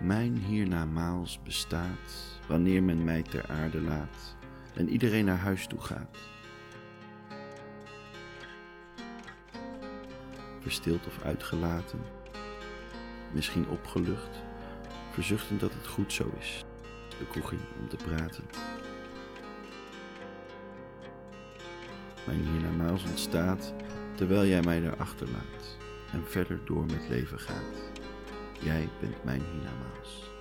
Mijn hiernamaals bestaat wanneer men mij ter aarde laat en iedereen naar huis toe gaat. Verstild of uitgelaten, misschien opgelucht, verzuchtend dat het goed zo is, de kroeg om te praten. Mijn hiernamaals ontstaat terwijl jij mij daar achterlaat en verder door met leven gaat. Jij bent mijn hiernamaals.